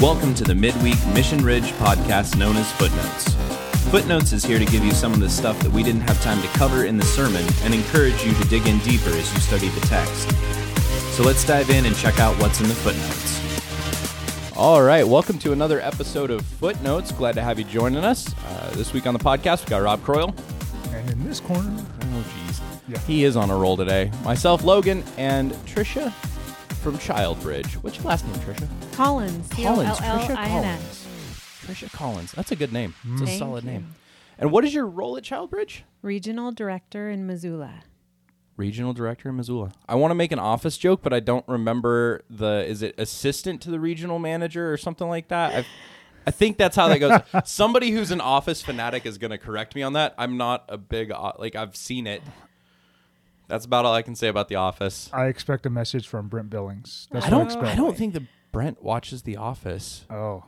Welcome to the midweek Mission Ridge podcast known as Footnotes. Footnotes is here to give you some of the stuff that we didn't have time to cover in the sermon and encourage you to dig in deeper as you study the text. So let's dive in and check out what's in the footnotes. All right, welcome to another episode of Footnotes. Glad to have you joining us. Uh, this week on the podcast, we got Rob Croyle. And in this corner, Oh, jeez. Yeah. He is on a roll today. Myself, Logan, and Tricia from Childbridge. What's your last name, Tricia? Collins. Collins. Tricia C-O-L-L-I-N-S. Collins. Tricia Collins. That's a good name. It's a Thank solid you. name. And what is your role at Childbridge? Regional Director in Missoula. Regional Director in Missoula. I want to make an office joke, but I don't remember the. Is it assistant to the regional manager or something like that? I, I think that's how that goes. Somebody who's an office fanatic is going to correct me on that. I'm not a big o- like I've seen it. That's about all I can say about the office. I expect a message from Brent Billings. That's I what I don't. expect. I don't think that Brent watches The Office, Oh,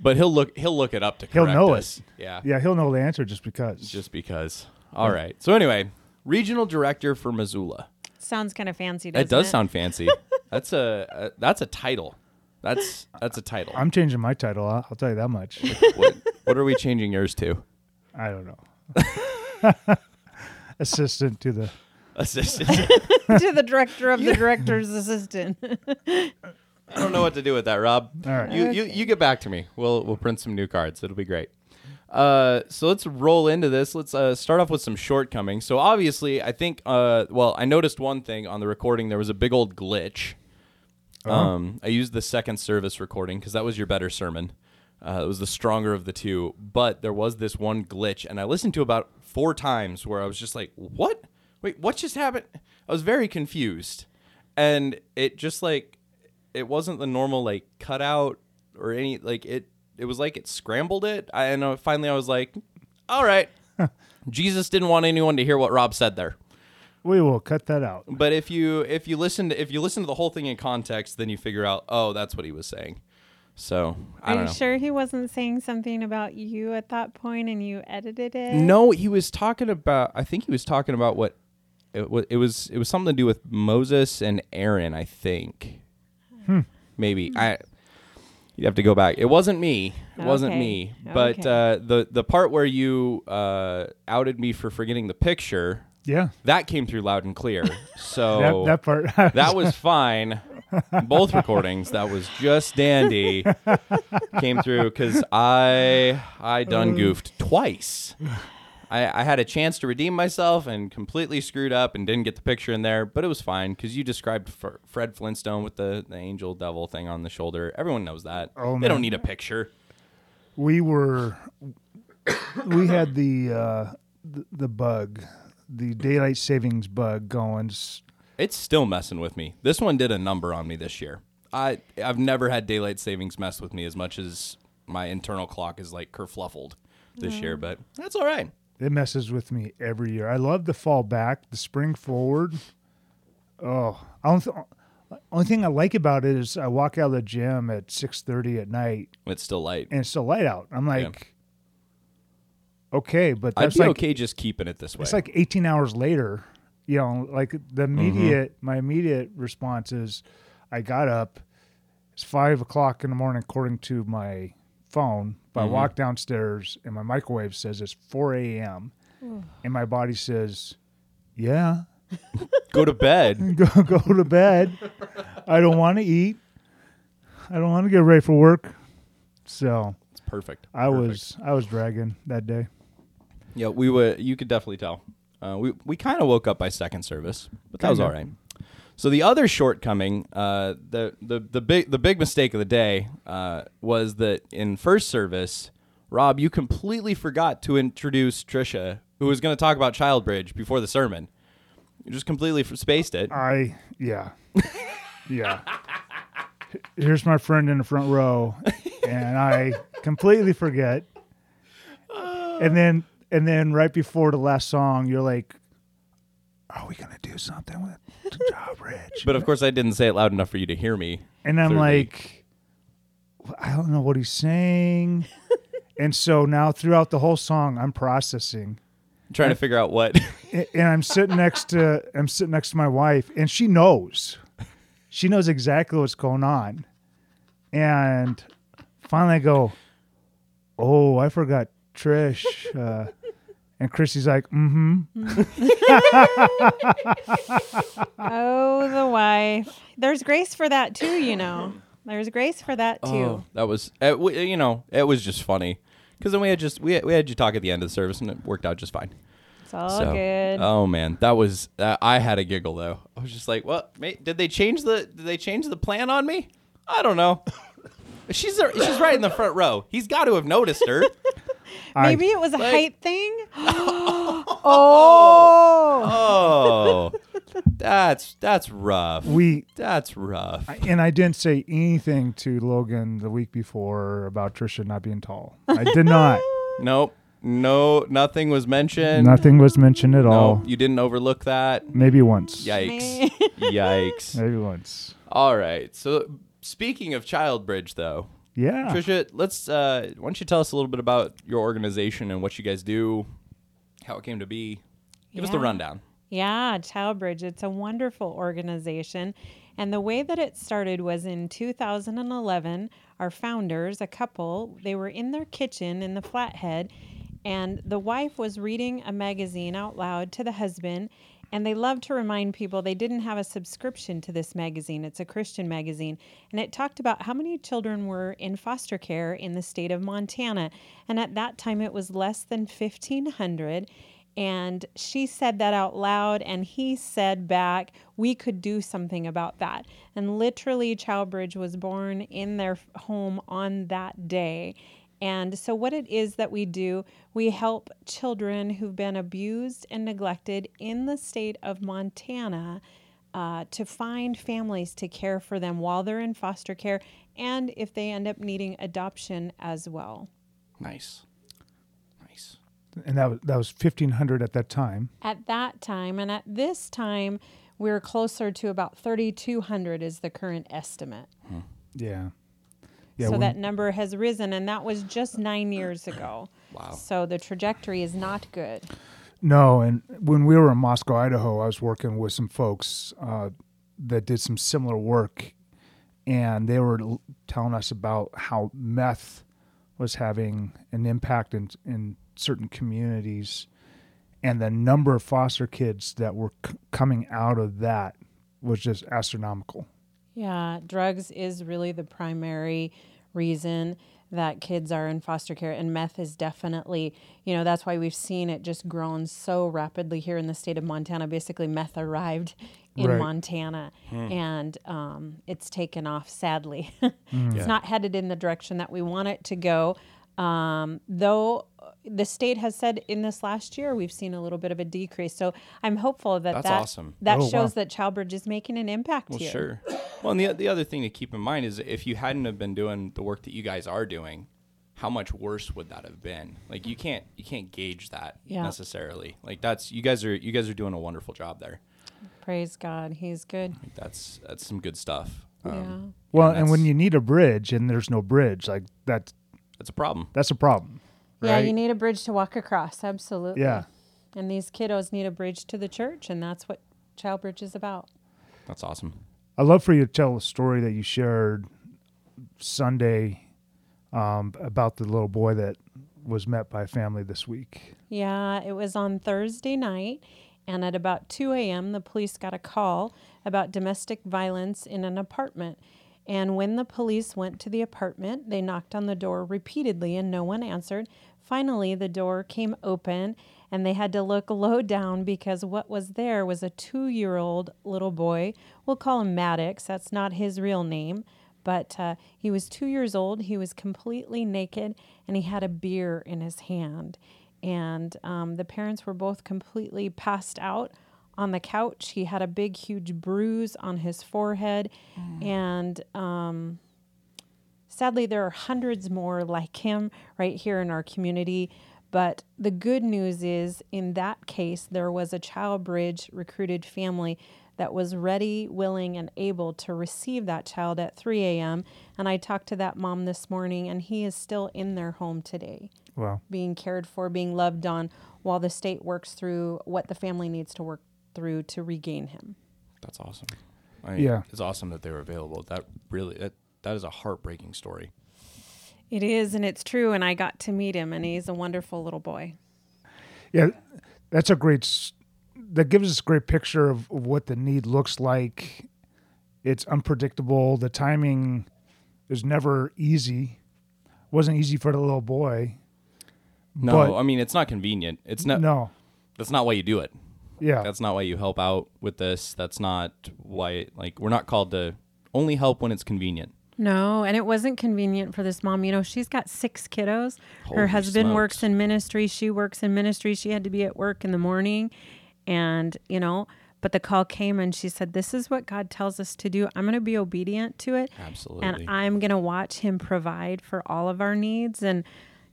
but he'll look. He'll look it up to. He'll correct know us. it. Yeah. yeah, he'll know the answer just because. Just because. All right. So anyway, regional director for Missoula. Sounds kind of fancy, doesn't It does sound fancy. that's a, a that's a title. That's that's a title. I'm changing my title. I'll, I'll tell you that much. what, what are we changing yours to? I don't know. Assistant to the. Assistant. to the director of the director's assistant. I don't know what to do with that, Rob. All right. You, you you get back to me. We'll we'll print some new cards. It'll be great. Uh, so let's roll into this. Let's uh, start off with some shortcomings. So obviously, I think uh, well, I noticed one thing on the recording. There was a big old glitch. Um, I used the second service recording because that was your better sermon. Uh, it was the stronger of the two, but there was this one glitch, and I listened to about four times where I was just like, "What? Wait, what just happened?" I was very confused, and it just like it wasn't the normal like cutout or any like it. It was like it scrambled it. I and uh, finally I was like, "All right." Jesus didn't want anyone to hear what Rob said there. We will cut that out. But if you if you listen to if you listen to the whole thing in context, then you figure out, oh, that's what he was saying. So I Are you know. sure he wasn't saying something about you at that point and you edited it? No, he was talking about. I think he was talking about what it, it was. It was something to do with Moses and Aaron. I think. Maybe I. You have to go back. It wasn't me. It wasn't Okay. me. But Okay. uh, the the part where you uh, outed me for forgetting the picture Yeah. that came through loud and clear. So That, that part. that was fine. Both recordings, that was just dandy. Came through because I I done goofed twice. I, I had a chance to redeem myself and completely screwed up and didn't get the picture in there, but it was fine because you described F- Fred Flintstone with the, the angel devil thing on the shoulder. Everyone knows that. Oh, they don't need a picture. we were. We had the uh, the, the bug, the daylight savings bug going. It's still messing with me. This one did a number on me this year. I I've never had daylight savings mess with me as much as my internal clock is like kerfluffled this year, but that's all right. It messes with me every year. I love the fall back, the spring forward. Oh, I don't th- only thing I like about it is I walk out of the gym at six thirty at night It's still light. and it's still light out. I'm like, okay, but I'd be like okay just keeping it this way. it's like eighteen hours later. You know, like the Mm-hmm. immediate my immediate response is, I got up. It's five o'clock in the morning according to my phone. But Mm-hmm. I walk downstairs and my microwave says it's four a.m. and my body says, "Yeah, go to bed. go go to bed. I don't want to eat. I don't want to get ready for work." So It's perfect. I Perfect. was I was dragging that day. Yeah, we were. You could definitely tell. Uh, we we kind of woke up by second service, but that was Kinda. all right. So the other shortcoming, uh, the the the big the big mistake of the day uh, was that in first service, Rob, you completely forgot to introduce Tricia, who was going to talk about Childbridge before the sermon. You just completely spaced it. I yeah yeah. Here's my friend in the front row, and I completely forget. And then and then right before the last song, you're like, "Are we gonna do something with Jawbridge?" But of course, I didn't say it loud enough for you to hear me. And I'm Clearly. like, I don't know what he's saying. and so now throughout the whole song, I'm processing. trying to figure out what. A- and I'm sitting next to I'm sitting next to my wife, and she knows, she knows exactly what's going on, and finally I go, oh, I forgot Trish. Uh, and Chrissy's like, mm-hmm. Oh, the wife. There's grace for that too, you know. There's grace for that too. Oh, that was it, w- you know it was just funny because then we had just we had, we had you talk at the end of the service and it worked out just fine. It's all So, good. Oh man, that was uh, I had a giggle though. I was just like, "What? Mate, did they change the did they change the plan on me? I don't know." she's there, she's right in the front row. He's got to have noticed her. I- Maybe it was a Like- height thing. oh. Oh, that's that's rough. we That's rough. and I didn't say anything to Logan the week before about Tricia not being tall. I did not. Nope. No, nothing was mentioned. Nothing was mentioned at all. You didn't overlook that. Maybe once. Yikes. Yikes. Maybe once. All right. So speaking of Child Bridge though, Yeah. Tricia, let's uh why don't you tell us a little bit about your organization and what you guys do, how it came to be. Give us the rundown. Yeah, Childbridge. It's a wonderful organization. And the way that it started was in 2011. Our founders, a couple, they were in their kitchen in the Flathead, and the wife was reading a magazine out loud to the husband. And they love to remind people they didn't have a subscription to this magazine. It's a Christian magazine. And it talked about how many children were in foster care in the state of Montana. And at that time, it was less than 1,500. And she said that out loud, and he said back, We could do something about that. And literally, Childbridge was born in their home on that day. And so, what it is that we do, we help children who've been abused and neglected in the state of Montana uh, to find families to care for them while they're in foster care and if they end up needing adoption as well. Nice. Nice. And that was that was fifteen hundred at that time. At that time, and at this time, we're closer to about 3,200 is the current estimate. Yeah. Yeah. so that number has risen, and that was just nine years ago. Wow. So the trajectory is not good. No, and when we were in Moscow, Idaho, I was working with some folks uh, that did some similar work, and they were l- telling us about how meth was having an impact in in certain communities, and the number of foster kids that were c- coming out of that was just astronomical. Yeah, drugs is really the primary reason that kids are in foster care, and meth is definitely, you know, that's why we've seen it just grown so rapidly here in the state of Montana. Basically, meth arrived in Right. Montana, and um, it's taken off. Sadly, Yeah. it's not headed in the direction that we want it to go. Um, though uh, the state has said in this last year we've seen a little bit of a decrease, so I'm hopeful that That's that awesome. that Oh, wow. shows that Childbridge is making an impact Well, here. sure. Well, and the the other thing to keep in mind is if you hadn't have been doing the work that you guys are doing, how much worse would that have been? Like you can't you can't gauge that Yeah. necessarily. Like that's you guys are you guys are doing a wonderful job there. Praise God, He's good. Like that's that's some good stuff. Um, yeah. Well, and and when you need a bridge and there's no bridge, like that, That's a problem. that's a problem. Yeah, you need a bridge to walk across. Absolutely. Yeah. And these kiddos need a bridge to the church, and that's what Child Bridge is about. That's awesome. I'd love for you to tell a story that you shared Sunday um, about the little boy that was met by a family this week. Yeah, it was on Thursday night, and at about 2 a.m., the police got a call about domestic violence in an apartment. And when the police went to the apartment, they knocked on the door repeatedly and no one answered. Finally, the door came open and they had to look low down because what was there was a two year old little boy. We'll call him Maddox, that's not his real name. But uh, he was two years old. He was completely naked and he had a beer in his hand. And um, the parents were both completely passed out on the couch. He had a big, huge bruise on his forehead. And um, sadly, there are hundreds more like him right here in our community. But the good news is, in that case, there was a Child Bridge recruited family that was ready, willing, and able to receive that child at 3 a.m. And I talked to that mom this morning, and he is still in their home today Well, being cared for, being loved on, while the state works through what the family needs to work through to regain him. That's awesome. I mean, Yeah. It's awesome that they were available. That really that that is a heartbreaking story. It is, and it's true. And I got to meet him, and he's a wonderful little boy. Yeah, that's a great. That gives us a great picture of, of what the need looks like. It's unpredictable. The timing is never easy. wasn't easy for the little boy. No, But- I mean it's not convenient. It's not. No, That's not why you do it. Yeah, That's not why you help out with this. That's not why. Like we're not called to only help when it's convenient. No, and it wasn't convenient for this mom. You know, she's got six kiddos. Her Holy husband works in ministry. She works in ministry. She had to be at work in the morning. And, you know, but the call came and she said, This is what God tells us to do. I'm going to be obedient to it. Absolutely. And I'm going to watch him provide for all of our needs. And,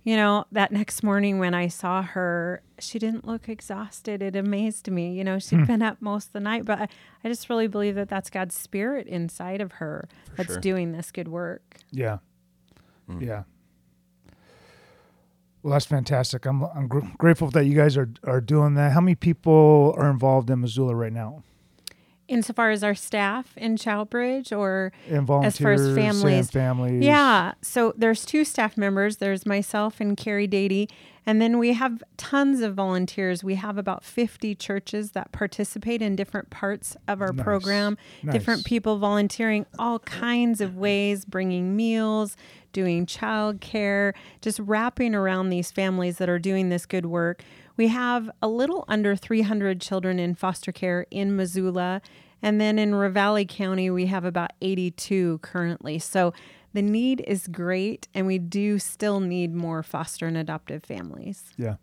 you know, that next morning when I saw her, she didn't look exhausted. It amazed me. You know, she'd hmm. been up most of the night, but I, I just really believe that that's God's spirit inside of her that's sure. doing this good work. yeah, hmm. yeah. Well, that's fantastic. I'm I'm gr- grateful that you guys are are doing that. How many people are involved in Missoula right now? Insofar as our staff in Childbridge or as far as families. families. Yeah. So there's two staff members. There's myself and Carrie Dady. And then we have tons of volunteers. We have about 50 churches that participate in different parts of our Nice. program, different people volunteering all kinds of ways, bringing meals, doing child care, just wrapping around these families that are doing this good work. We have a little under 300 children in foster care in Missoula. And then in Ravalli County, we have about 82 currently. So the need is great, and we do still need more foster and adoptive families. Yeah.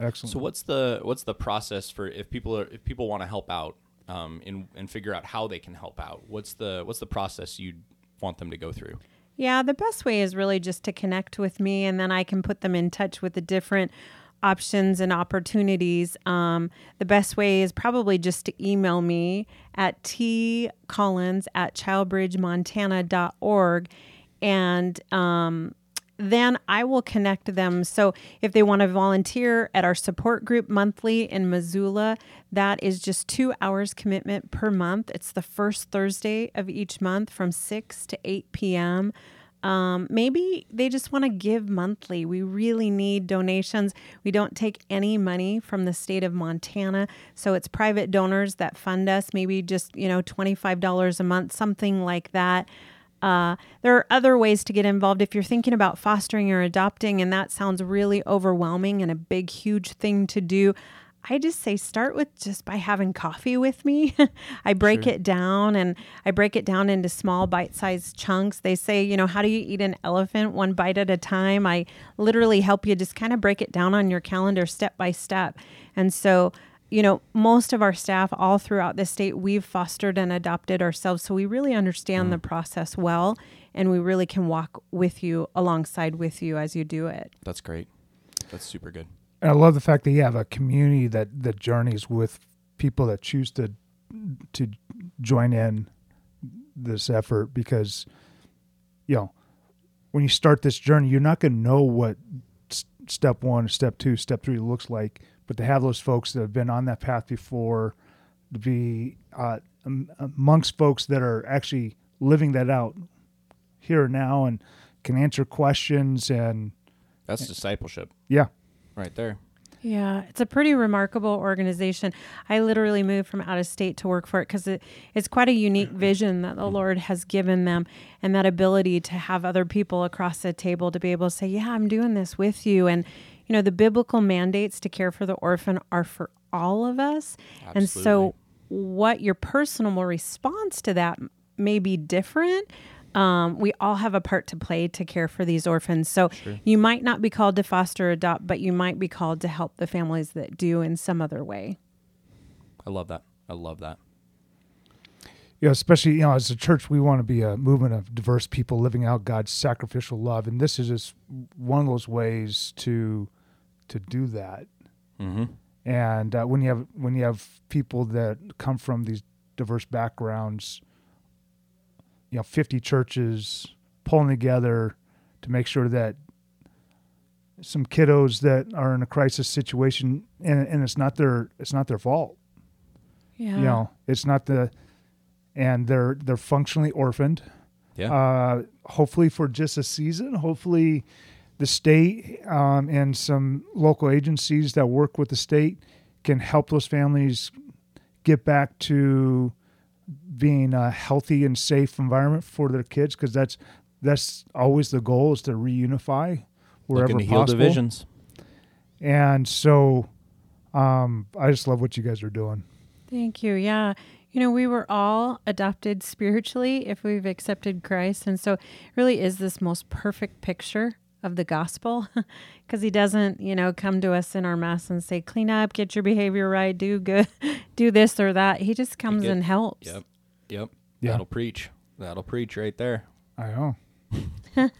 Excellent. So what's the what's the process for if people are if people want to help out um, and and figure out how they can help out? What's the what's the process you'd want them to go through? Yeah, the best way is really just to connect with me, and then I can put them in touch with the different options and opportunities. Um, the best way is probably just to email me at tcollins at childbridgemontana.org. And um, then I will connect them. So if they want to volunteer at our support group monthly in Missoula, that is just two hours commitment per month. It's the first Thursday of each month from 6 to 8 p.m. Um, maybe they just want to give monthly. We really need donations. We don't take any money from the state of Montana. So it's private donors that fund us, maybe just, you know, $25 a month, something like that. Uh, there are other ways to get involved if you're thinking about fostering or adopting, and that sounds really overwhelming and a big, huge thing to do. I just say start with just by having coffee with me. I break it down and I break it down into small bite sized chunks. They say, you know, how do you eat an elephant one bite at a time? I literally help you just kind of break it down on your calendar step by step. And so, you know, most of our staff all throughout the state, we've fostered and adopted ourselves. So we really understand the mm. process well and we really can walk with you alongside with you as you do it. That's great. That's super good. And I love the fact that you have a community that that journeys with people that choose to to join in this effort because you know when you start this journey you're not going to know what s- step 1 step 2 step 3 looks like but to have those folks that have been on that path before to be uh, amongst folks that are actually living that out here and now and can answer questions and That's discipleship. Yeah right there. Yeah, it's a pretty remarkable organization. I literally moved from out of state to work for it because it, it's quite a unique vision that the Lord has given them and that ability to have other people across the table to be able to say, Yeah, I'm doing this with you. And, you know, the biblical mandates to care for the orphan are for all of us. And so, what your personal response to that may be different. Um, we all have a part to play to care for these orphans. So you might not be called to foster or adopt, but you might be called to help the families that do in some other way. I love that. I love that. you know, especially you know, as a church, we want to be a movement of diverse people living out God's sacrificial love, and this is just one of those ways to to do that. Mm-hmm. And uh, when you have when you have people that come from these diverse backgrounds, you know, fifty churches pulling together to make sure that some kiddos that are in a crisis situation, and, and it's not their it's not their fault Yeah. you know it's not the and they're they're functionally orphaned Yeah. Uh, hopefully for just a season. Hopefully, the state um, and some local agencies that work with the state can help those families get back to being a healthy and safe environment for their kids because that's that's always the goal is to reunify wherever Looking to heal possible. divisions. And so, um, I just love what you guys are doing. Thank you. Yeah. You know, we were all adopted spiritually if we've accepted Christ. And so, it really is this most perfect picture of the gospel because he doesn't, you know, come to us in our mess and say, clean up, get your behavior right, do good, do this or that. He just comes get- and helps. Yep. Yep. Yeah. That'll preach. That'll preach right there. I know.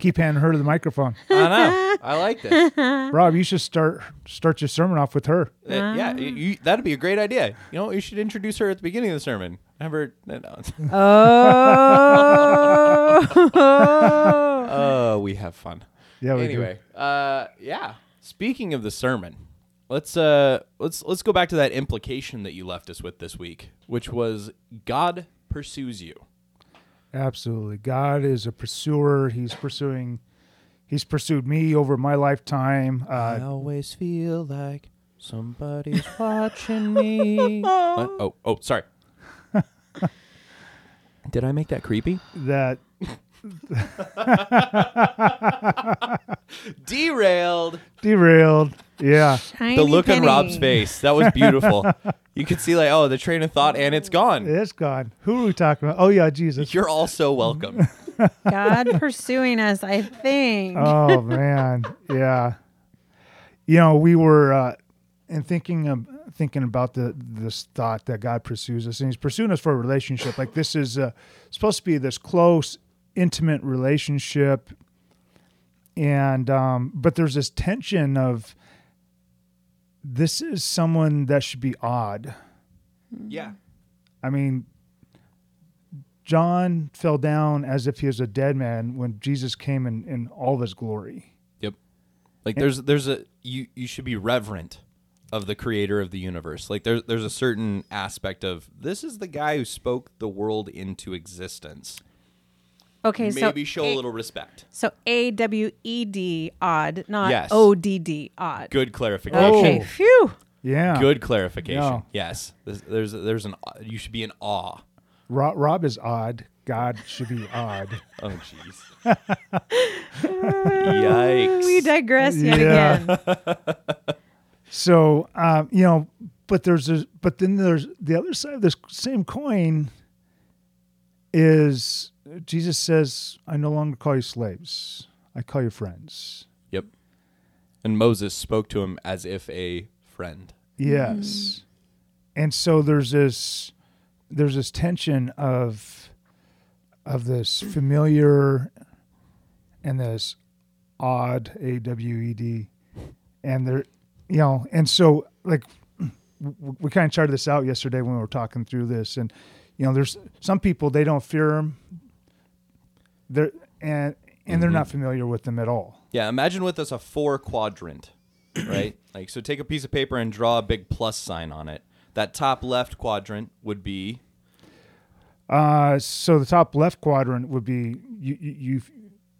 Keep handing her to the microphone. I know. I like this. Uh, Rob, you should start start your sermon off with her. yeah, you, you- that'd be a great idea. You know, you should introduce her at the beginning of the sermon. Never. her. No, Oh. Oh, we have fun. Yeah. we do. anyway, uh, yeah. Speaking of the sermon, let's uh, let's let's go back to that implication that you left us with this week, which was God pursues you. Absolutely. God is a pursuer. He's pursuing. He's pursued me over my lifetime. I Uh, always feel like somebody's watching me. What? Oh, oh, sorry. Did I make that creepy? that Derailed. derailed. Yeah. Shiny the look on. Rob's face. That was beautiful. you could see like, oh, the train of thought and it's gone. It's gone. Who are we talking about? Oh yeah, Jesus. You're all so welcome. God pursuing us, I think. Oh man. Yeah. You know, we were uh and thinking of thinking about the this thought that God pursues us and he's pursuing us for a relationship. Like this is uh supposed to be this close, intimate relationship. And um but there's this tension of this is someone that should be odd. yeah. I mean, John fell down as if he was a dead man when Jesus came in, in all of his glory. Yep. Like there's there's a you you should be reverent of the creator of the universe. Like there's there's a certain aspect of this is the guy who spoke the world into existence. Okay, so Maybe show a A- little respect. So A W E D odd, not Yes. O D D odd. Good clarification. Okay, Oh. phew. Yeah. Good clarification. Yeah. Yes. There's there's there's an you should be in awe. Rob, Rob is odd. God should be odd. Oh jeez. Yikes. We digress yet Yeah. again. So, um, you know, but there's a, but then there's the other side of this same coin is Jesus says, I no longer call you slaves. I call you friends. Yep. And Moses spoke to him as if a friend. Yes. Mm-hmm. And so there's this there's this tension of of this familiar and this odd A W E D and there you know and so like we kind of charted this out yesterday when we were talking through this and you know there's some people they don't fear him they're and and they're not familiar with them at all Yeah, imagine with us a four quadrant, right? like, so take a piece of paper and draw a big plus sign on it. That top left quadrant would be Uh, so the top left quadrant would be you, you you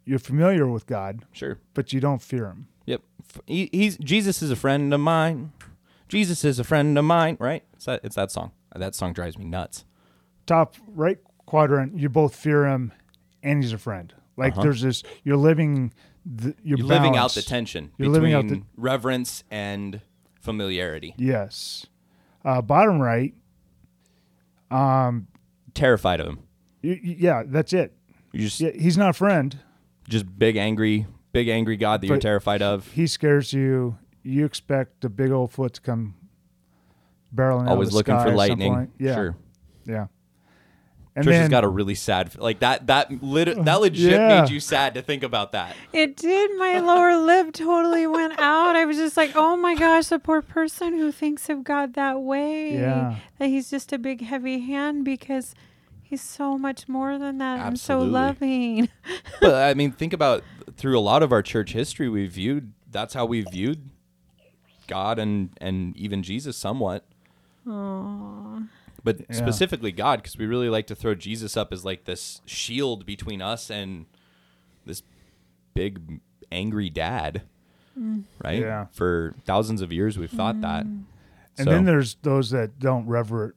you're familiar with God, sure. but you don't fear Him. Yep. He, he's Jesus is a friend of mine. Jesus is a friend of mine, right? It's that, it's that song. That song drives me nuts. Top right quadrant, you both fear Him, and He's a friend. Like Uh-huh. there's this, you're living, the, you're, You're living out the tension You're between living out the- reverence and familiarity. Yes. Uh, bottom right, Um, Terrified of him. you- yeah, that's it. You just Yeah, he's not a friend. just big angry, big angry God that you're terrified of. He scares you. You expect a big old foot to come barreling out Always of the looking for lightning. Yeah, Sure. yeah. And Trish has then got a really sad like that. That lit- uh, that legit Yeah. made you sad to think about that. It did. My lower lip totally went out. I was just like, oh my gosh, the poor person who thinks of God that way. Yeah. That he's just a big, heavy hand because he's so much more than that I'm so loving. but I mean, think about through a lot of our church history, we viewed that's how we viewed God and and even Jesus somewhat. Aww. But Yeah. specifically God, because we really like to throw Jesus up as like this shield between us and this big angry dad, right? Yeah. For thousands of years, we've thought that. And So, then there's those that don't reverent.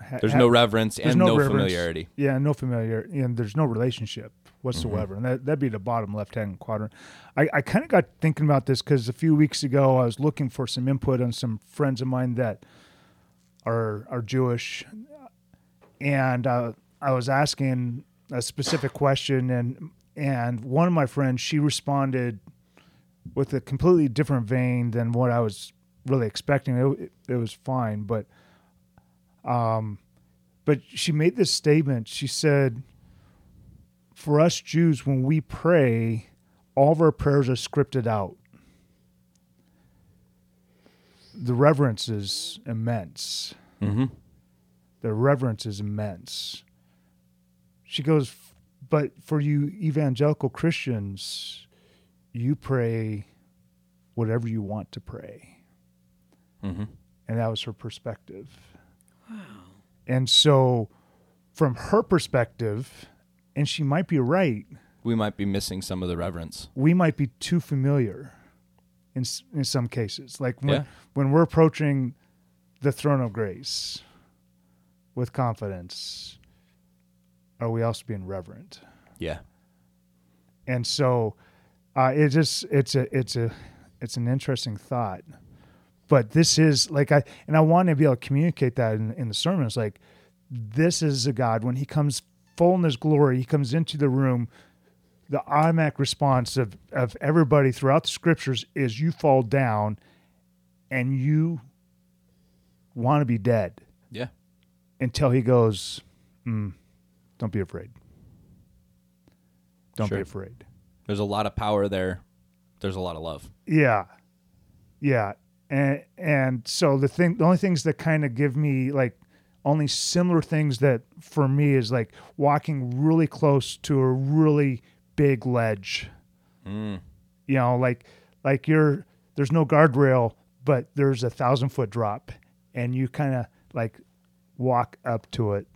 ha- there's no reverence there's and no, reverence. familiarity. Yeah, no familiarity, and there's no relationship whatsoever. Mm-hmm. And that that'd be the bottom left hand quadrant. I, I kind of got thinking about this because a few weeks ago I was looking for some input on some friends of mine that are are Jewish, and uh, I was asking a specific question, and and one of my friends she responded with a completely different vein than what I was really expecting. It, it, it was fine, but um, but she made this statement. She said, "For us Jews, when we pray, all of our prayers are scripted out. The reverence is immense. Mm-hmm. The reverence is immense." She goes, "But for you evangelical Christians, you pray whatever you want to pray." Mm-hmm. and that was her perspective. Wow. And so, from her perspective, and she might be right, We might be missing some of the reverence. we might be too familiar in in some cases. Like when Yeah. when we're approaching the throne of grace with confidence, are we also being reverent? Yeah. And so, uh, it just it's a it's a it's an interesting thought. But this is like I and I want to be able to communicate that in, in the sermon. It's like this is a God when He comes full in His glory. He comes into the room. The automatic response of of everybody throughout the scriptures is you fall down, and you want to be dead Yeah. until He goes, mm, "Don't be afraid. Don't Sure. be afraid." There's a lot of power there. There's a lot of love. Yeah, yeah, and and so the thing, the only things that kind of give me like only similar things that for me is like walking really close to a really big ledge. Mm. You know, like like you're there's no guardrail, but there's a thousand foot drop, and you kind of like walk up to it,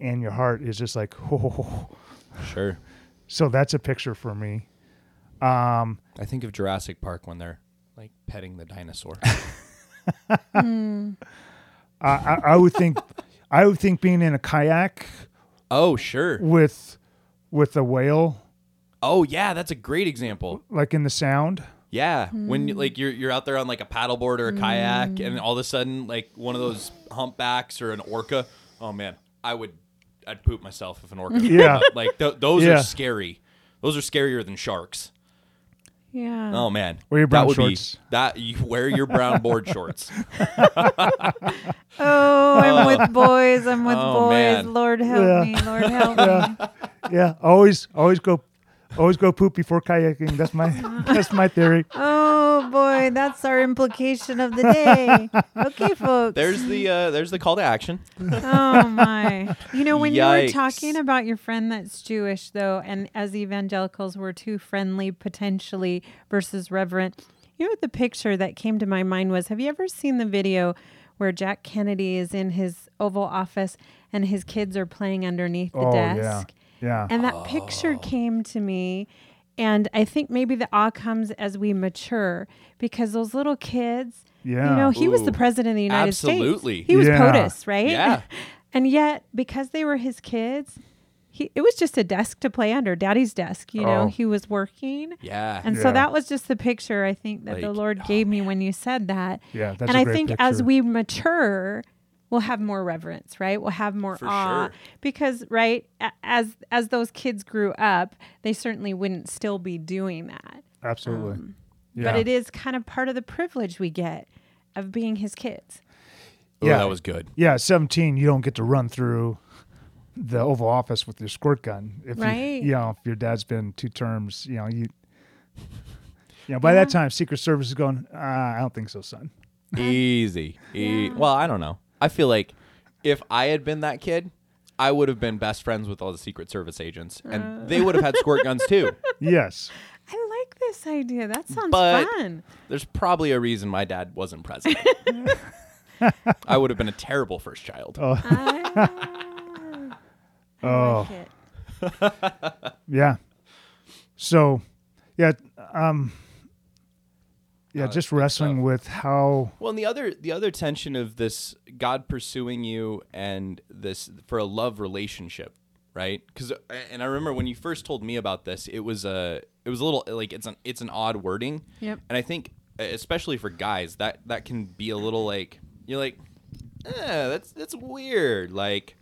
and your heart is just like, oh. Sure. So that's a picture for me. Um, I think of Jurassic Park when they're like petting the dinosaur. I, I, I would think, I would think being in a kayak oh, sure. with, with the whale, Oh, yeah, that's a great example. like in the sound. Yeah, when hmm. like you're you're out there on like a paddleboard or a kayak, hmm. and all of a sudden like one of those humpbacks or an orca. Oh man, I would I'd poop myself if an orca. Yeah. like th- those Yeah. are scary. Those are scarier than sharks. Yeah. Oh man, Wear your brown that would shorts. be that. You wear your brown board shorts. Oh, I'm with boys. I'm with Oh, boys. man. Lord help Yeah. me. Lord help me. Yeah, always, always go, always go poop before kayaking. That's my, that's my theory. Oh boy, that's our implication of the day. Okay, folks. There's the uh, there's the call to action. oh my. You know, when you were talking about your friend that's Jewish though, and as evangelicals we're too friendly potentially versus reverent. You know what the picture that came to my mind was have you ever seen the video where Jack Kennedy is in his Oval Office and his kids are playing underneath the Oh desk? Yeah, yeah. And that picture oh. came to me. And I think maybe the awe comes as we mature because those little kids, Yeah. you know, he was the president of the United Absolutely. States. Absolutely. He was Yeah. POTUS, right? Yeah. and yet, because they were his kids, he, it was just a desk to play under, daddy's desk, you know, Oh. he was working. Yeah. And Yeah. so that was just the picture I think that the Like, Lord oh, gave me when you said that. Yeah, that's and a I great think as we mature, we'll have more reverence, right? We'll have more For awe sure. because, right, as as those kids grew up, they certainly wouldn't still be doing that. Absolutely. Um, yeah. But it is kind of part of the privilege we get of being his kids. Ooh, Yeah. that was good. Yeah, 17, you don't get to run through the Oval Office with your squirt gun. If Right. You, you know, if your dad's been two terms, you know, you. You know, by that time, Secret Service is going. Uh, I don't think so, son. Easy. E- Yeah. Well, I don't know. I feel like if I had been that kid, I would have been best friends with all the Secret Service agents, Uh. and they would have had squirt guns too. Yes. I like this idea. That sounds But- fun. There's probably a reason my dad wasn't president. I would have been a terrible first child. I Oh. like it. Yeah. So, yeah, um, yeah, Oh, just wrestling stuff. with how. Well, and the other the other tension of this God pursuing you and this for a love relationship, right? Because and I remember when you first told me about this, it was a it was a little like it's an it's an odd wording. Yep. And I think especially for guys that that can be a little like you're like, eh, that's that's weird. Like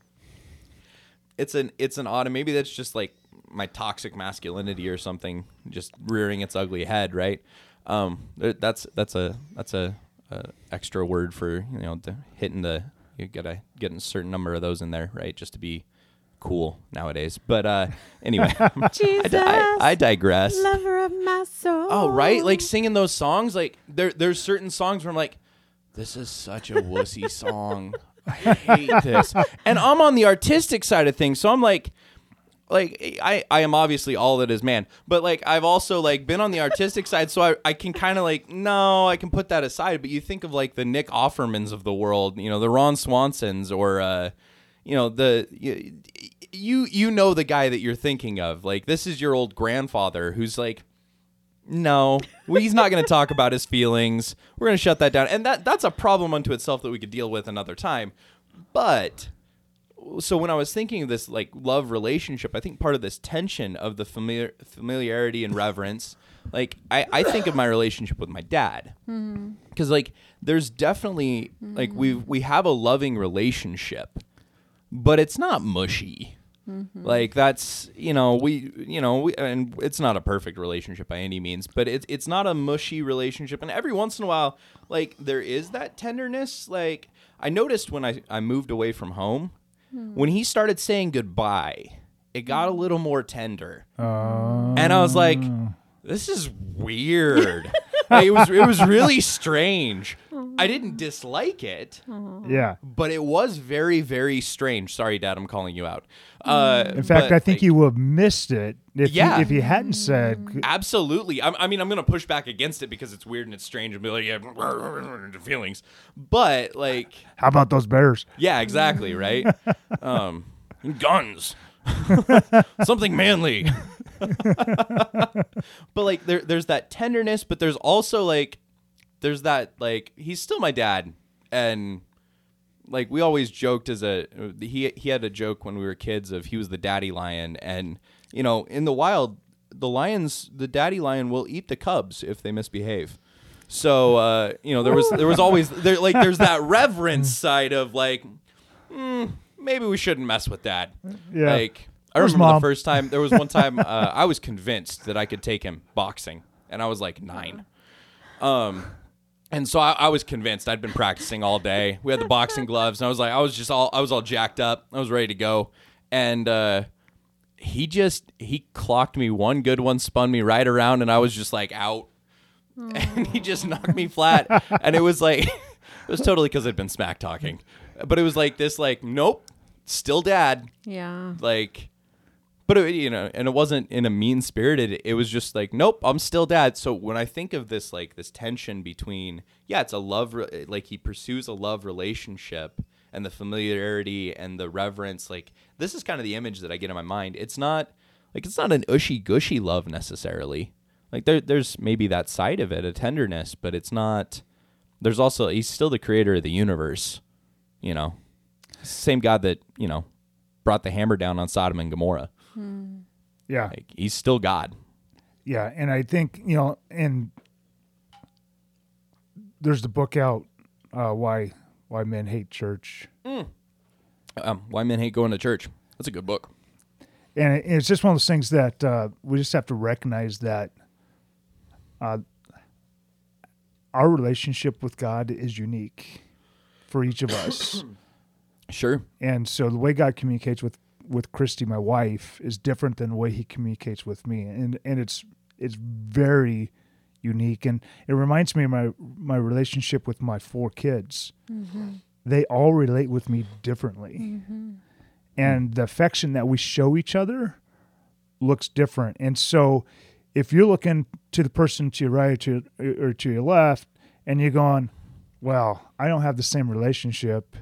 it's an it's an odd and maybe that's just like my toxic masculinity or something just rearing its ugly head right um that's that's a that's a, a extra word for you know the, hitting the you gotta get a certain number of those in there right just to be cool nowadays but uh anyway I, Jesus, di- I, I digress lover of my soul. Oh, right? Like singing those songs, like there there's certain songs where I'm like, this is such a wussy song. I hate this. And I'm on the artistic side of things, so I'm like like I, I am obviously all that is man but like i've also like been on the artistic side so i, I can kind of like no i can put that aside but you think of like the nick offermans of the world you know the ron swansons or uh you know the you you, you know the guy that you're thinking of like this is your old grandfather who's like no, well, he's not going to talk about his feelings. We're going to shut that down, and that that's a problem unto itself that we could deal with another time. But so when I was thinking of this like love relationship, I think part of this tension of the familiar familiarity and reverence, like I, I think of my relationship with my dad, mm-hmm. because like there's definitely like mm-hmm. we we have a loving relationship, but it's not mushy. Mm-hmm. Like that's you know we you know we, and it's not a perfect relationship by any means, but it's it's not a mushy relationship. And every once in a while, like there is that tenderness. Like I noticed when I I moved away from home, when he started saying goodbye, it got a little more tender, Uh, and I was like, this is weird. Like, it was it was really strange. I didn't dislike it yeah. but it was very very strange sorry dad i'm calling you out uh In fact, but, I think like, you would have missed it if Yeah. you, if you hadn't said. absolutely I, I mean i'm gonna push back against it because it's weird and it's strange and be like yeah feelings but like How about those bears? yeah exactly right um guns something manly but like there there's that tenderness but there's also like there's that like he's still my dad. And like we always joked as a he he had a joke when we were kids of he was the daddy lion. And you know in the wild the lions the daddy lion will eat the cubs if they misbehave. So uh you know there was there was always there like there's that reverence side of like mm, maybe we shouldn't mess with that Yeah. like I Where's remember Mom? the first time there was one time uh, I was convinced that I could take him boxing and I was like 9 um and so I, I was convinced I'd been practicing all day. We had the boxing gloves, and I was like, I was just all, I was all jacked up. I was ready to go, and uh, he just he clocked me one good one, spun me right around, and I was just like out, and he just knocked me flat, and it was like it was totally because I'd been smack talking, but it was like this, like nope, still dad, Yeah. like but it, you know and it wasn't in a mean spirited it was just like nope i'm still dad. So when i think of this like this tension between yeah it's a love re- like he pursues a love relationship and the familiarity and the reverence like this is kind of the image that i get in my mind. It's not like it's not an ushy gushy love necessarily. Like there, there's maybe that side of it a tenderness but it's not there's also he's still the creator of the universe you know? Same god that you know brought the hammer down on sodom and gomorrah Yeah. like he's still God. Yeah, and I think you know, and there's the book out, uh, why why men hate church, Um, why men hate going to church. That's a good book. and it- it's just one of those things that uh, we just have to recognize that uh, our relationship with God is unique for each of us, Sure. and so the way God communicates with with Christy, my wife, is different than the way He communicates with me, and and it's it's very unique, and it reminds me of my my relationship with my four kids. Mm-hmm. They all relate with me differently, mm-hmm. and the affection that we show each other looks different. And so, if you're looking to the person to your right or to, or to your left, and you're going, well, I don't have the same relationship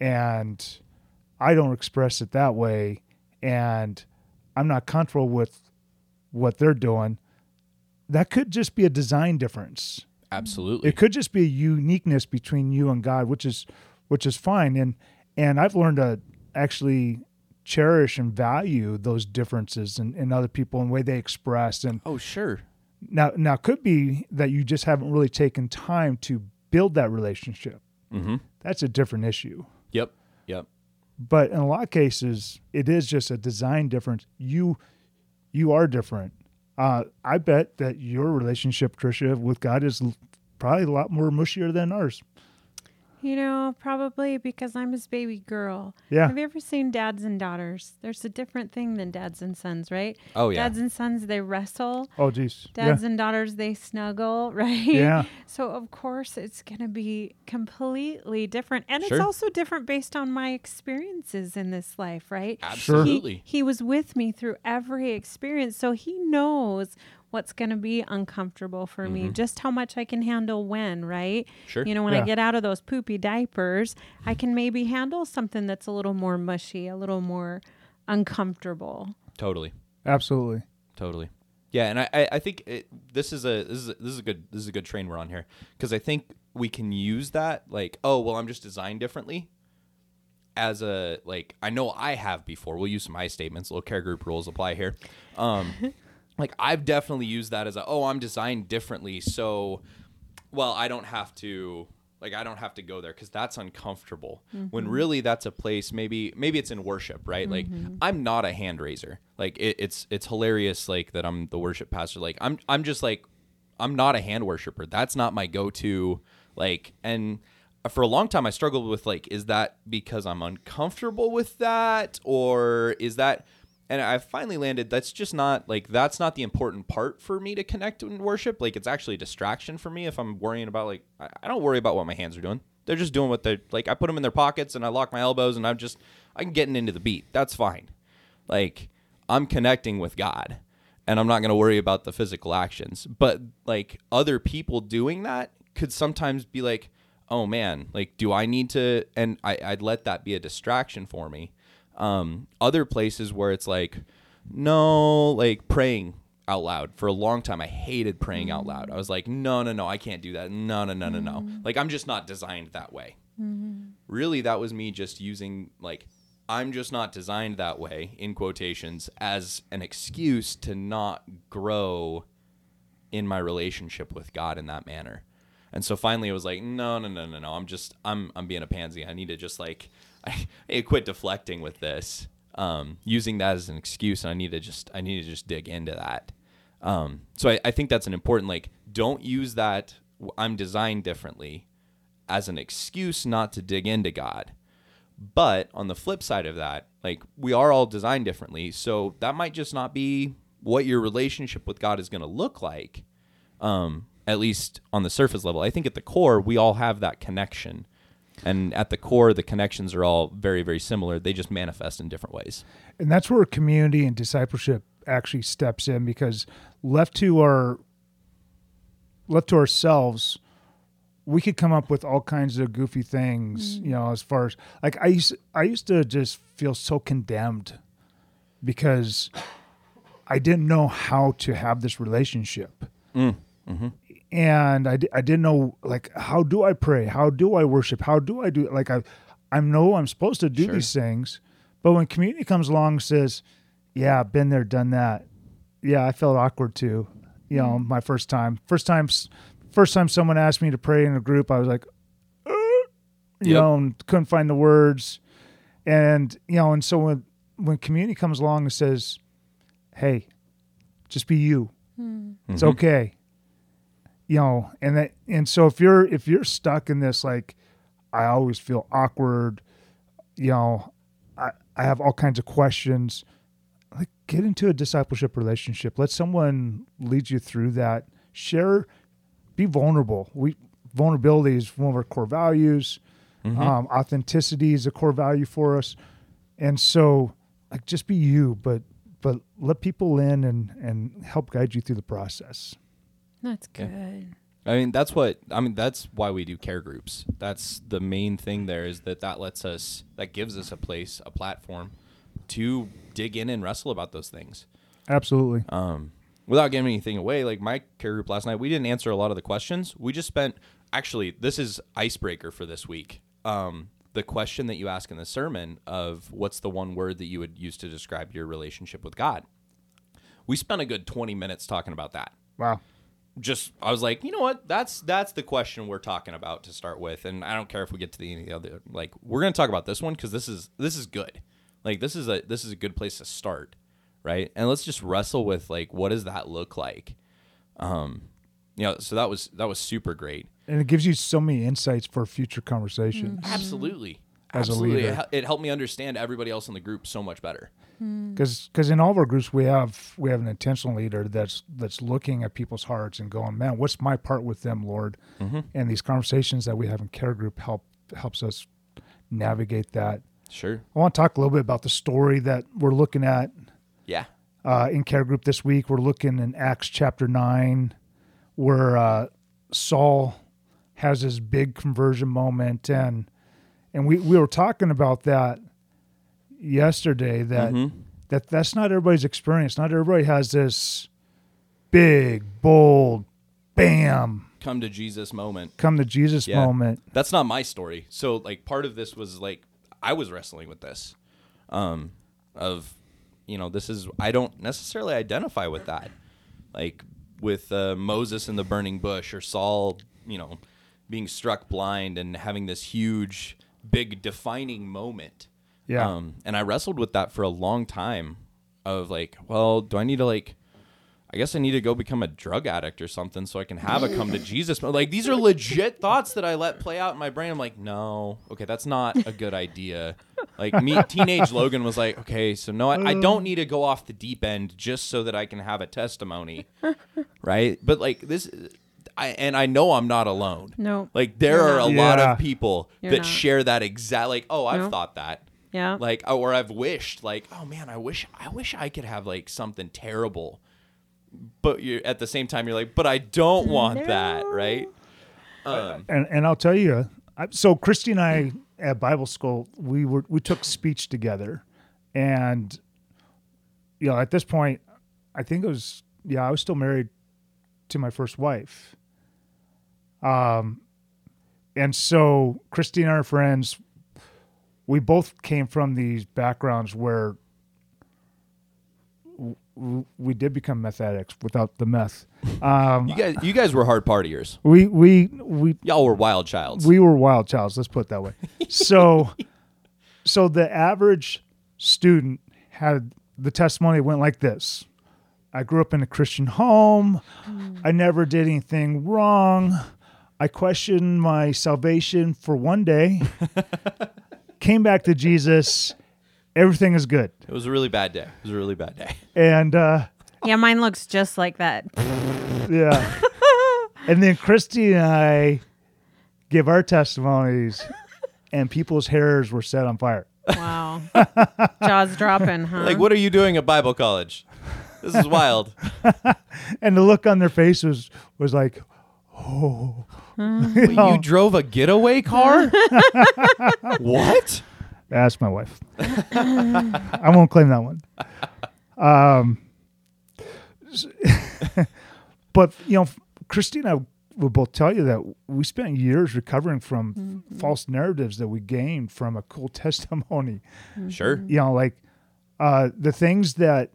and I don't express it that way and I'm not comfortable with what they're doing. That could just be a design difference. Absolutely. It could just be a uniqueness between you and God, which is which is fine. And and I've learned to actually cherish and value those differences in, in other people and the way they express. And oh, sure. now now it could be that you just haven't really taken time to build that relationship. Mm-hmm. That's a different issue. Yep. Yep. But in a lot of cases, it is just a design difference. You you are different. Uh, I bet that your relationship, Tricia, with God is probably a lot more mushier than ours. You know, probably because I'm his baby girl. Yeah. Have you ever seen dads and daughters? There's a different thing than dads and sons, right? Oh yeah. Dads and sons, they wrestle. Oh, geez. Dads and daughters, they snuggle, right? Yeah. So, of course, it's going to be completely different. And Sure. it's also different based on my experiences in this life, right? Absolutely. He, he was with me through every experience. So he knows what's going to be uncomfortable for me, just how much I can handle when, right? Mm-hmm. Sure. You know, when Yeah. I get out of those poopy diapers, I can maybe handle something that's a little more mushy, a little more uncomfortable. Totally. Absolutely. Totally. Yeah, and I, I, I think it, this is a this is a, this is a good this is a good train we're on here because I think we can use that like oh well I'm just designed differently as a like I know I have before. We'll use some I statements. Little care group rules apply here. Um, like I've definitely used that as a oh I'm designed differently so well I don't have to like I don't have to go there because that's uncomfortable. When mm-hmm. really that's a place maybe maybe it's in worship right? Like mm-hmm. I'm not a hand raiser. Like it, it's it's hilarious like that I'm the worship pastor. Like I'm I'm just like I'm not a hand worshiper. That's not my go to like and for a long time I struggled with like is that because I'm uncomfortable with that or is that and I finally landed that's just not like that's not the important part for me to connect in worship. Like it's actually a distraction for me if I'm worrying about like I I don't worry about what my hands are doing. They're just doing what they're like. I put them in their pockets and I lock my elbows and I'm just I'm getting into the beat. That's fine. Like I'm connecting with God and I'm not going to worry about the physical actions. But like other people doing that could sometimes be like, oh man, like do I need to? And I, I'd let that be a distraction for me. Um, other places where it's like, no, like praying out loud for a long time. I hated praying out loud. I was like, no, no, no, I can't do that. No, no, no, no, no. Like I'm just not designed that way. Really, that was me just using like I'm just not designed that way in quotations as an excuse to not grow in my relationship with God in that manner. And so finally it was like, no, no, no, no, no. I'm just I'm I'm being a pansy. I need to just like I, I quit deflecting with this. Um, using that as an excuse and I need to just I need to just dig into that. Um, so I, I think that's an important like don't use that I'm designed differently as an excuse not to dig into God. But on the flip side of that, like we are all designed differently, so that might just not be what your relationship with God is going to look like. Um, at least on the surface level. I think at the core, we all have that connection. And at the core, the connections are all very, very similar. They just manifest in different ways. And that's where community and discipleship actually steps in because left to our left to ourselves, we could come up with all kinds of goofy things, mm. you know, as far as like I used I used to just feel so condemned because I didn't know how to have this relationship. Mm, mm-hmm. And I, I didn't know like how do I pray? How do I worship? How do I do like I I know I'm supposed to do Sure. these things, but when community comes along and says, "Yeah, I've been there, done that." Yeah, I felt awkward too. You know, my first time, first time, first time someone asked me to pray in a group, I was like, "Uh," you Yep. know, and couldn't find the words, and you know, and so when when community comes along and says, "Hey, just be you," it's okay. You know, and that, and so if you're if you're stuck in this, like, I always feel awkward. You know, I I have all kinds of questions like get into a discipleship relationship. Let someone lead you through that. Share be vulnerable. We vulnerability is one of our core values. Um, authenticity is a core value for us. And so like just be you but but let people in and and help guide you through the process That's Yeah. good. I mean, that's what I mean. That's why we do care groups. That's the main thing. There is that that lets us, that gives us a place, a platform, to dig in and wrestle about those things. Absolutely. Um, without giving anything away, like my care group last night, we didn't answer a lot of the questions. We just spent. Actually, this is icebreaker for this week. Um, the question that you ask in the sermon of what's the one word that you would use to describe your relationship with God. We spent a good twenty minutes talking about that Wow. Just I was like, you know what? That's that's the question we're talking about to start with, and I don't care if we get to the any of the other. Like, we're gonna talk about this one because this is this is good. Like, this is a this is a good place to start, right? And let's just wrestle with like, what does that look like? Um, you know, so that was that was super great. And it gives you so many insights for future conversations. Absolutely, As a absolutely. leader. It, helped me understand everybody else in the group so much better. Because because in all of our groups we have we have an intentional leader that's that's looking at people's hearts and going, man, what's my part with them, Lord? And these conversations that we have in care group help helps us navigate that. Sure. I want to talk a little bit about the story that we're looking at Yeah. uh, in care group this week. We're looking in Acts chapter nine, where uh, Saul has his big conversion moment, and and we we were talking about that yesterday. That that that's not everybody's experience. Not everybody has this big, bold, bam, Come to Jesus moment. come to Jesus Yeah. moment. That's not my story. So like part of this was like I was wrestling with this. Um of you know, this is I don't necessarily identify with that. Like with uh, Moses in the burning bush or Saul, you know, being struck blind and having this huge big defining moment. Yeah. Um and I wrestled with that for a long time of like, well, do I need to like I guess I need to go become a drug addict or something so I can have a come to Jesus. Like these are legit thoughts that I let play out in my brain. I'm like, no, okay, that's not a good idea. Like me, teenage Logan was like, okay, so no, I, I don't need to go off the deep end just so that I can have a testimony, right? But like this, I and I know I'm not alone. No. like there You're are a not. lot Yeah. of people You're that not. share that exact. Like, oh, I've No. thought that Yeah. like or I've wished like oh man I wish I wish I could have like something terrible but you at the same time you're like but I don't want that right um, and and I'll tell you, I, so Christy and I at Bible school, we were we took speech together, and you know at this point, I think it was yeah I was still married to my first wife, um, and so Christy and our friends, we both came from these backgrounds where w- we did become meth addicts without the meth. Um, you guys you guys were hard partiers. we we we y'all were wild childs. We were wild childs let's put it that way. So so the average student had the testimony went like this. I grew up in a christian home. I never did anything wrong i questioned my salvation for one day came back to jesus everything is good. It was a really bad day. It was a really bad day. And uh yeah, mine looks just like that. yeah. And then christy and i give our testimonies and people's hairs were set on fire. Wow. Jaws dropping, huh? like what are you doing at Bible college? This is wild. And the look on their face was was like Wait, you drove a getaway car? What? That's my wife. I won't claim that one. Um but you know christina will both tell you that we spent years recovering from false narratives that we gained from a cool testimony. Sure. You know like uh the things that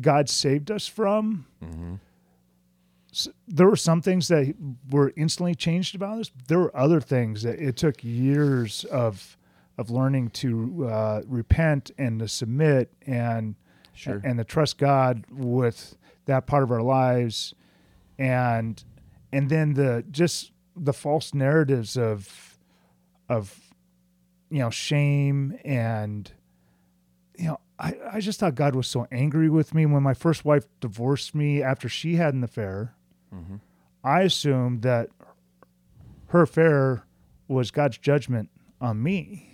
god saved us from s- there were some things that were instantly changed about us. There were other things that it took years of of learning to uh, repent and to submit and Sure. and to trust god with that part of our lives. And and then the just the false narratives of of you know shame and you know I, I just thought god was so angry with me when my first wife divorced me after she had an affair i assumed that her affair was god's judgment on me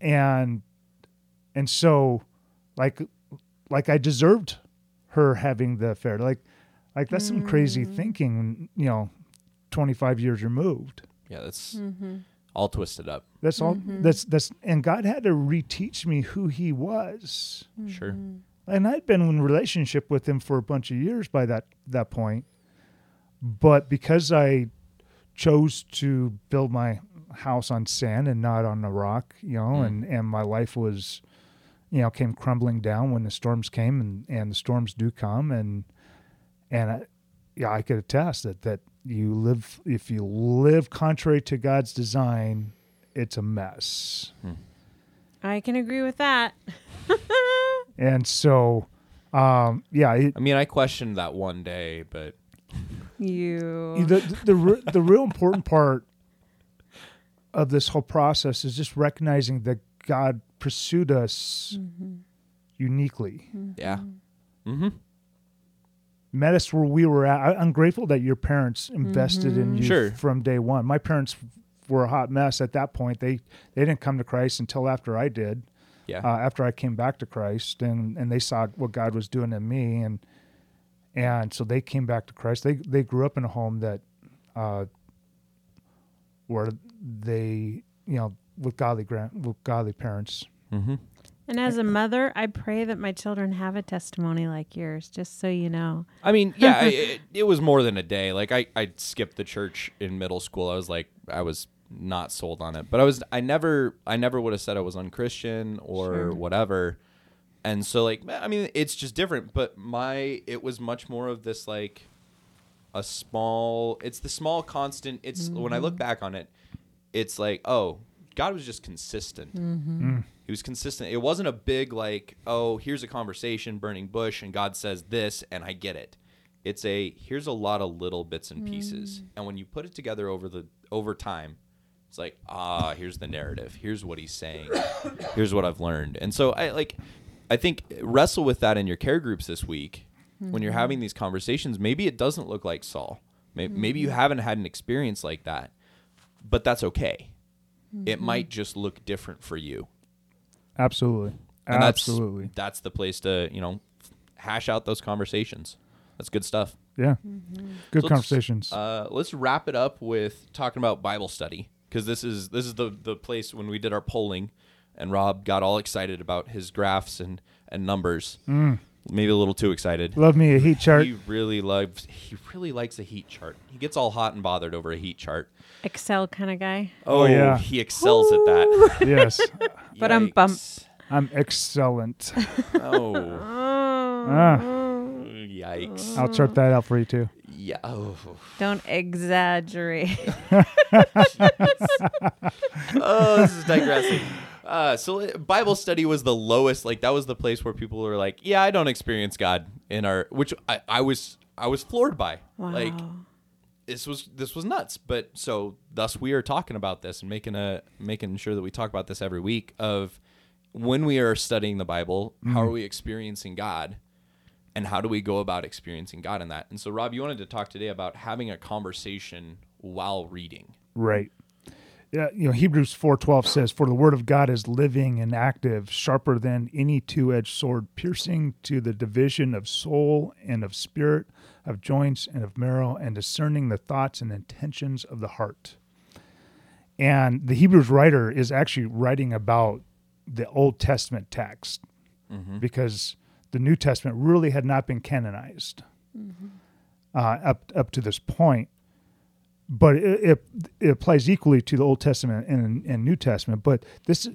and and so like like i deserved her having the affair like Like that's some crazy mm. thinking, you know, 25 years removed. Yeah, that's mm-hmm. all twisted up. That's all mm-hmm. that's that's and God had to reteach me who he was. Mm-hmm. Sure. And I'd been in relationship with him for a bunch of years by that that point. But because I chose to build my house on sand and not on a rock, you know, hmm. and and my life was you know came crumbling down when the storms came and and the storms do come and and I, yeah, I could attest that that you live if you live contrary to God's design, it's a mess. Hmm. I can agree with that. And so um yeah, it, I mean, I questioned that one day, but You. the the re- the real important part of this whole process is just recognizing that God pursued us uniquely, yeah. Mm-hmm. met us where we were at. I, I'm grateful that your parents invested in you Sure. from day one. My parents were a hot mess at that point. They they didn't come to Christ until after I did. Yeah. uh, after I came back to Christ, and and they saw what God was doing in me, and and so they came back to Christ. They they grew up in a home that, uh, where they you know with godly grand with godly parents. mm-hmm. and as a mother, I pray that my children have a testimony like yours, just so you know. I mean, yeah, I, it, it was more than a day. Like I, I skipped the church in middle school. I was like, I was not sold on it, but I was, I never, I never would have said I was unchristian or Sure. whatever. And so, like, I mean, it's just different. But my, it was much more of this like a small. It's the small constant. It's when I look mm-hmm. back on it, it's like, oh, God was just consistent. Mm-hmm. Mm. He was consistent. It wasn't a big like, oh, here's a conversation, burning bush, and God says this, and I get it. It's a here's a lot of little bits and pieces, mm. and when you put it together over the over time, it's like ah, here's the narrative. Here's what he's saying. here's what I've learned, and so I like, I think wrestle with that in your care groups this week when you're having these conversations. Maybe it doesn't look like Saul. Maybe, maybe you haven't had an experience like that, but that's okay. It might just look different for you. Absolutely, And absolutely, That's, that's the place to, you know, hash out those conversations. That's good stuff. yeah. Good So let's, conversations. Uh, let's wrap it up with talking about Bible study because this is this is the the place when we did our polling, and Rob got all excited about his graphs and and numbers. Maybe a little too excited. Love me a heat chart. He really loves. He really likes a heat chart. He gets all hot and bothered over a heat chart. Excel kind of guy. Oh, yeah. he excels at that. yes, But I'm bump- I'm excellent. Oh, Ah, yikes. I'll chart that out for you too. Yeah. Oh. Don't exaggerate. oh, this is digressing. Uh, so uh, Bible study was the lowest. Like that was the place where people were like, "Yeah, I don't experience God in our," which I, I was I was floored by. Wow. Like this was this was nuts. But so thus we are talking about this and making a making sure that we talk about this every week of when we are studying the Bible, how are we experiencing God? And how do we go about experiencing God in that? And so, Rob, you wanted to talk today about having a conversation while reading. Right. Yeah, you know, Hebrews 4:12 says, "For the word of God is living and active, sharper than any two-edged sword, piercing to the division of soul and of spirit, of joints and of marrow, and discerning the thoughts and intentions of the heart." And the Hebrews writer is actually writing about the Old Testament text mm-hmm. because the New Testament really had not been canonized mm-hmm. uh, up up to this point but it, it, it applies equally to the Old Testament and, and New Testament. But this,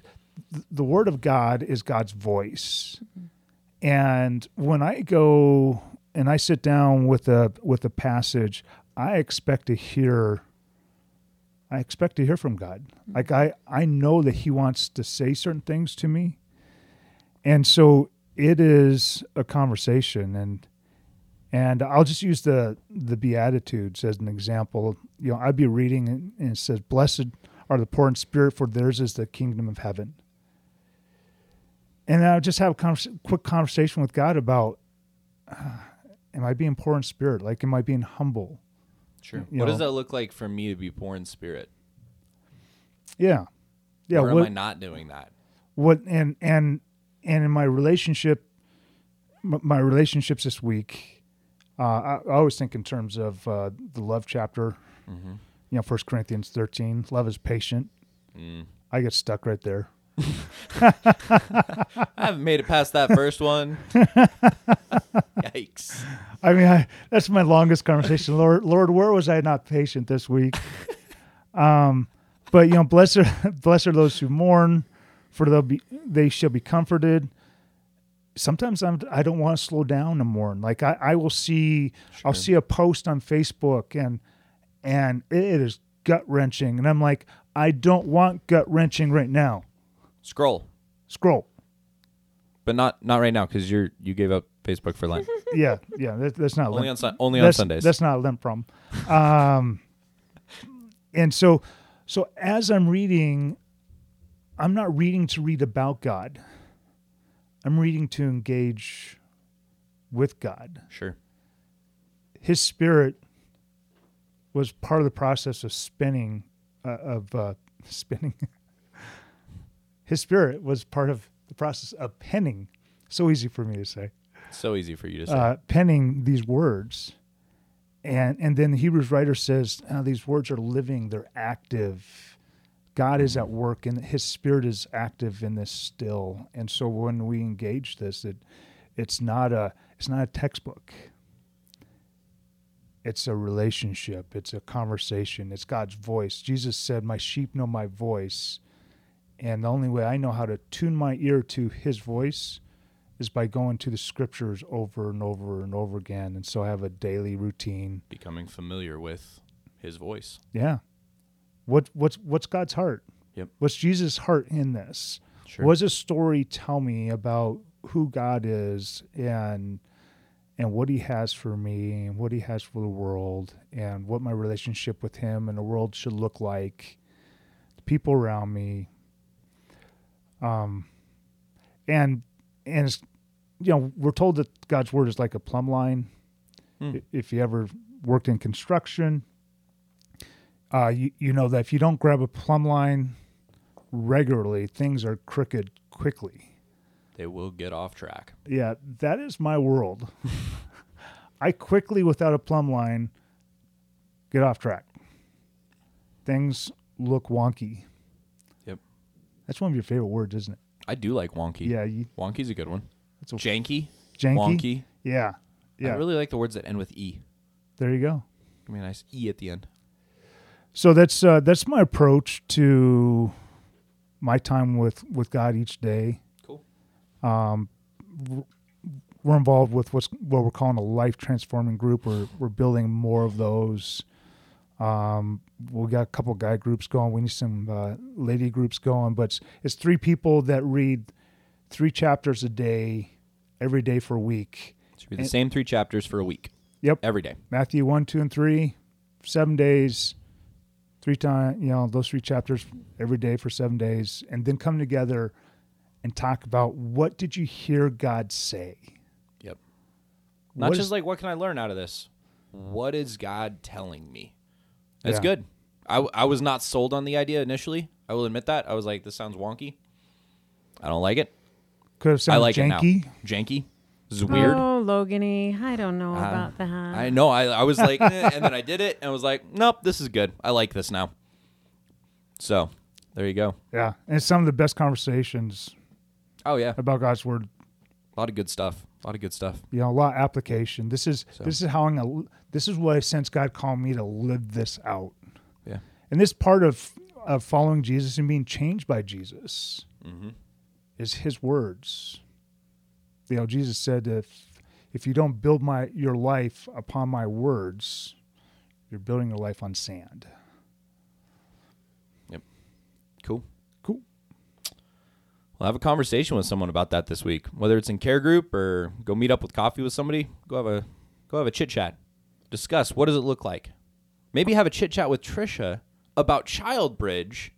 the Word of God is God's voice, mm-hmm. and when I go and I sit down with a with a passage, I expect to hear. I expect to hear from God. Like mm-hmm. I, I know that He wants to say certain things to me, and so it is a conversation and and I'll just use the the Beatitudes as an example. You know, I'd be reading and it says, "Blessed are the poor in spirit, for theirs is the kingdom of heaven." And I'll just have a convers- quick conversation with God about, uh, am I being poor in spirit? Like, am I being humble? Sure. You what does that look like for me to be poor in spirit? Yeah, yeah. or am I not doing that? what and and and in my relationship, my relationships this week, Uh, I, I always think in terms of uh, the love chapter. Mm-hmm. You know, First Corinthians thirteen. Love is patient. Mm. I get stuck right there. I haven't made it past that first one. Yikes. I mean, I, that's my longest conversation. Lord, Lord, where was I not patient this week? um, but you know, blessed are, blessed are those who mourn, for they'll be they shall be comforted. Sometimes I'm I don't want to slow down and mourn. Like I, I will see I'll see a post on Facebook and and it is gut wrenching, and I'm like, I don't want gut wrenching right now. Scroll. Scroll. But not not right now because you're you gave up Facebook for Lent. Yeah, yeah. That, that's not only limp- on only on that's, Sundays. That's not a limp problem. Um, and so, so as I'm reading, I'm not reading to read about God. I'm reading to engage with God. sure. His Spirit was part of the process of spinning, uh, of uh, spinning. His Spirit was part of the process of penning. So easy for me to say So easy for you to say. uh, penning these words, and and then the Hebrews writer says "Ah, these words are living, they're active. God is at work, and His Spirit is active in this still. And so when we engage this, it it's not a it's not a textbook. It's a relationship. It's a conversation. It's God's voice. Jesus said, "My sheep know my voice." And the only way I know how to tune my ear to his voice is by going to the scriptures over and over and over again. And so I have a daily routine. Becoming familiar with his voice. Yeah. What what's what's God's heart? Yep. What's Jesus' heart in this? Sure. What does this story tell me about who God is and and what he has for me and what he has for the world and what my relationship with him and the world should look like, the people around me. Um and and it's, you know, we're told that God's word is like a plumb line. Hmm. If you ever worked in construction, uh, you, you know that if you don't grab a plumb line regularly, things are crooked quickly. They will get off track. Yeah, that is my world. I quickly, without a plumb line, get off track. Things look wonky. Yep. That's one of your favorite words, isn't it? I do like wonky. Yeah, you, Wonky's a good one. That's a Janky. janky. Wonky. Yeah, yeah. I really like the words that end with e. there you go. Give me a nice e at the end. So that's uh, that's my approach to my time with with God each day. Cool. Um, we're involved with what's what we're calling a life transforming group. We're we're building more of those. Um, we got a couple guy groups going. We need some uh, lady groups going, but it's, it's three people that read three chapters a day, every day for a week. So read the And- same three chapters for a week. Yep. Every day. Matthew 1, 2, and 3, seven days, three times, you know, those three chapters every day for seven days, and then come together and talk about what did you hear God say? Yep. Not What just is- like what can I learn out of this? Mm-hmm. What is God telling me? That's Yeah. good. I was not sold on the idea initially. I will admit that. I was like, this sounds wonky. I don't like it. Could have I sounded like janky. it now. Janky. This is weird. Oh, Logany, I don't know Uh, about that. I know. I, I was like, eh, and then I did it, and I was like, nope, this is good. I like this now. So, there you go. Yeah, and it's some of the best conversations Oh yeah, about God's word. a lot of good stuff. A lot of good stuff. You know, a lot of application. This is So- this is how I'm gonna. This is what I sense God calling me to live this out. Yeah. And this part of of following Jesus and being changed by Jesus Mm-hmm. is His words. You know, Jesus said, "If if you don't build my your life upon my words, you're building your life on sand." Yep. Cool. Cool. We'll have a conversation with someone about that this week. Whether it's in care group or go meet up with coffee with somebody, go have a go have a chit chat. Discuss what does it look like. Maybe have a chit chat with Tricia about Child Bridge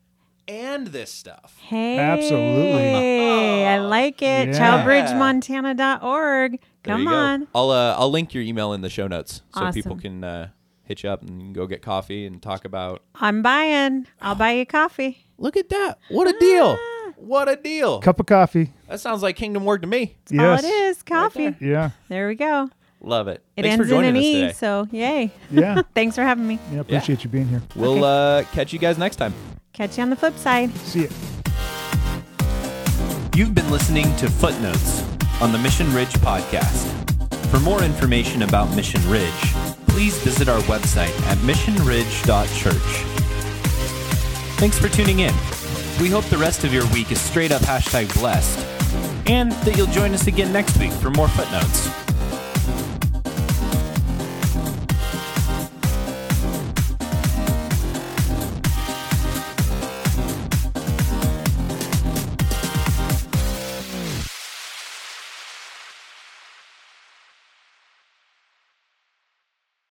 and this stuff. Hey, Absolutely. I like it. Yeah. Childbridgemontana.org. There Come you go. on. I'll uh, I'll link your email in the show notes so people can uh, hit you up and go get coffee and talk about. I'm buying. I'll buy you coffee. Look at that! What a deal! Ah. What a deal! Cup of coffee. That sounds like kingdom work to me. yes. All it is coffee. there. Yeah. there we go. Love it. It Thanks for ends in an E, so yay. Yeah. Thanks for having me. Yeah. Appreciate you being here. We'll uh, catch you guys next time. Catch you on the flip side. See you. You've been listening to Footnotes on the Mission Ridge podcast. For more information about Mission Ridge, please visit our website at missionridge.church. Thanks for tuning in. We hope the rest of your week is straight up hashtag blessed, and that you'll join us again next week for more footnotes.